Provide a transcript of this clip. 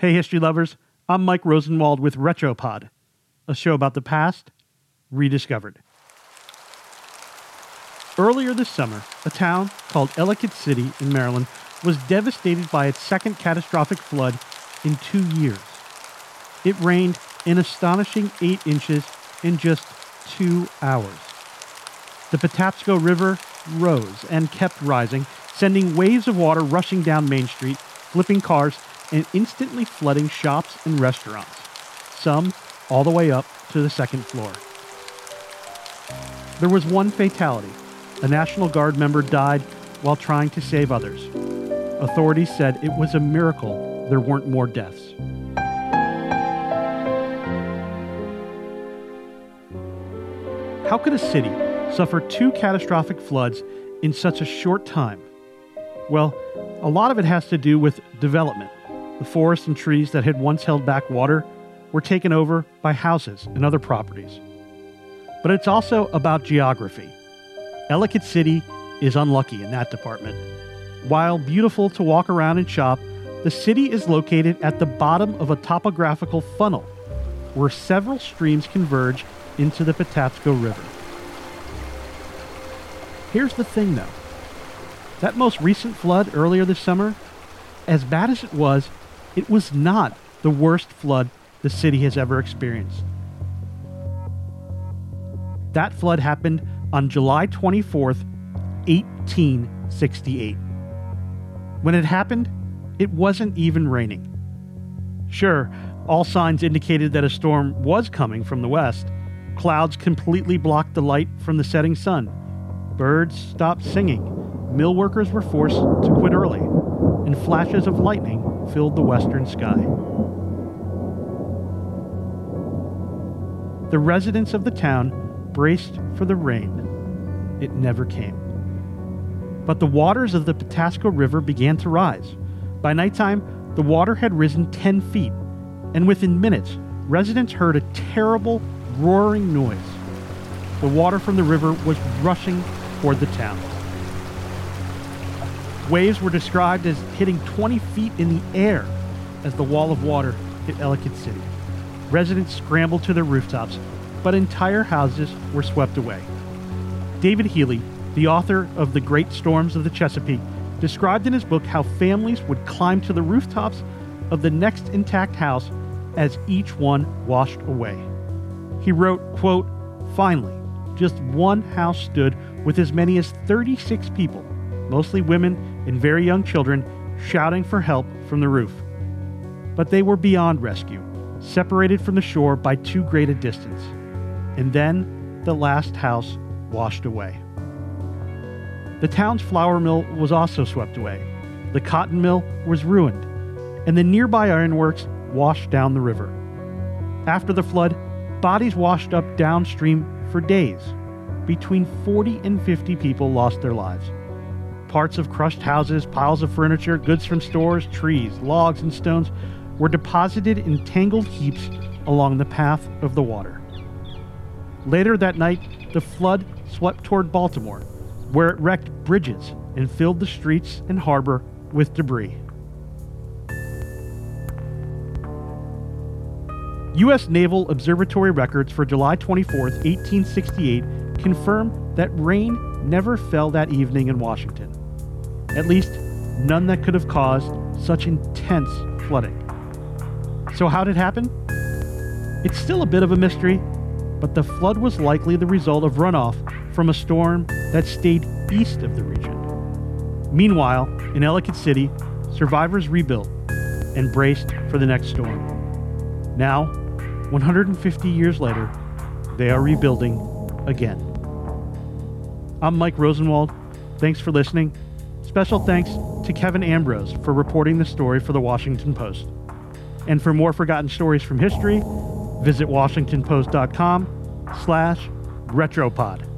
Hey, history lovers, I'm Mike Rosenwald with Retropod, a show about the past rediscovered. Earlier this summer, a town called Ellicott City in Maryland was devastated by its second catastrophic flood in two years. It rained an astonishing eight inches in just two hours. The Patapsco River rose and kept rising, sending waves of water rushing down Main Street, flipping cars, and instantly flooding shops and restaurants, some all the way up to the second floor. There was one fatality. A National Guard member died while trying to save others. Authorities said it was a miracle there weren't more deaths. How could a city suffer two catastrophic floods in such a short time? Well, a lot of it has to do with development. The forests and trees that had once held back water were taken over by houses and other properties. But it's also about geography. Ellicott City is unlucky in that department. While beautiful to walk around and shop, the city is located at the bottom of a topographical funnel where several streams converge into the Patapsco River. Here's the thing though that most recent flood earlier this summer, as bad as it was, it was not the worst flood the city has ever experienced. That flood happened on July 24th, 1868. When it happened, it wasn't even raining. Sure, all signs indicated that a storm was coming from the west. Clouds completely blocked the light from the setting sun. Birds stopped singing. Mill workers were forced to quit early, and flashes of lightning filled the western sky. The residents of the town braced for the rain. It never came. But the waters of the Patapsco River began to rise. By nighttime, the water had risen 10 feet, and within minutes, residents heard a terrible, roaring noise. The water from the river was rushing toward the town. Waves were described as hitting 20 feet in the air as the wall of water hit Ellicott City. Residents scrambled to their rooftops, but entire houses were swept away. David Healy, the author of The Great Storms of the Chesapeake, described in his book how families would climb to the rooftops of the next intact house as each one washed away. He wrote, quote, Finally, just one house stood with as many as 36 people, mostly women and very young children, shouting for help from the roof. But they were beyond rescue, separated from the shore by too great a distance. And then the last house washed away. The town's flour mill was also swept away. The cotton mill was ruined, and the nearby ironworks washed down the river. After the flood, bodies washed up downstream for days. Between 40 and 50 people lost their lives. Parts of crushed houses, piles of furniture, goods from stores, trees, logs, and stones were deposited in tangled heaps along the path of the water. Later that night, the flood swept toward Baltimore, where it wrecked bridges and filled the streets and harbor with debris. U.S. Naval Observatory records for July 24, 1868, confirm that rain never fell that evening in Washington. At least, none that could have caused such intense flooding. So, how did it happen? It's still a bit of a mystery, but the flood was likely the result of runoff from a storm that stayed east of the region. Meanwhile, in Ellicott City, survivors rebuilt and braced for the next storm. Now, 150 years later, they are rebuilding again. I'm Mike Rosenwald. Thanks for listening. Special thanks to Kevin Ambrose for reporting the story for the Washington Post. And for more forgotten stories from history, visit washingtonpost.com slash retropod.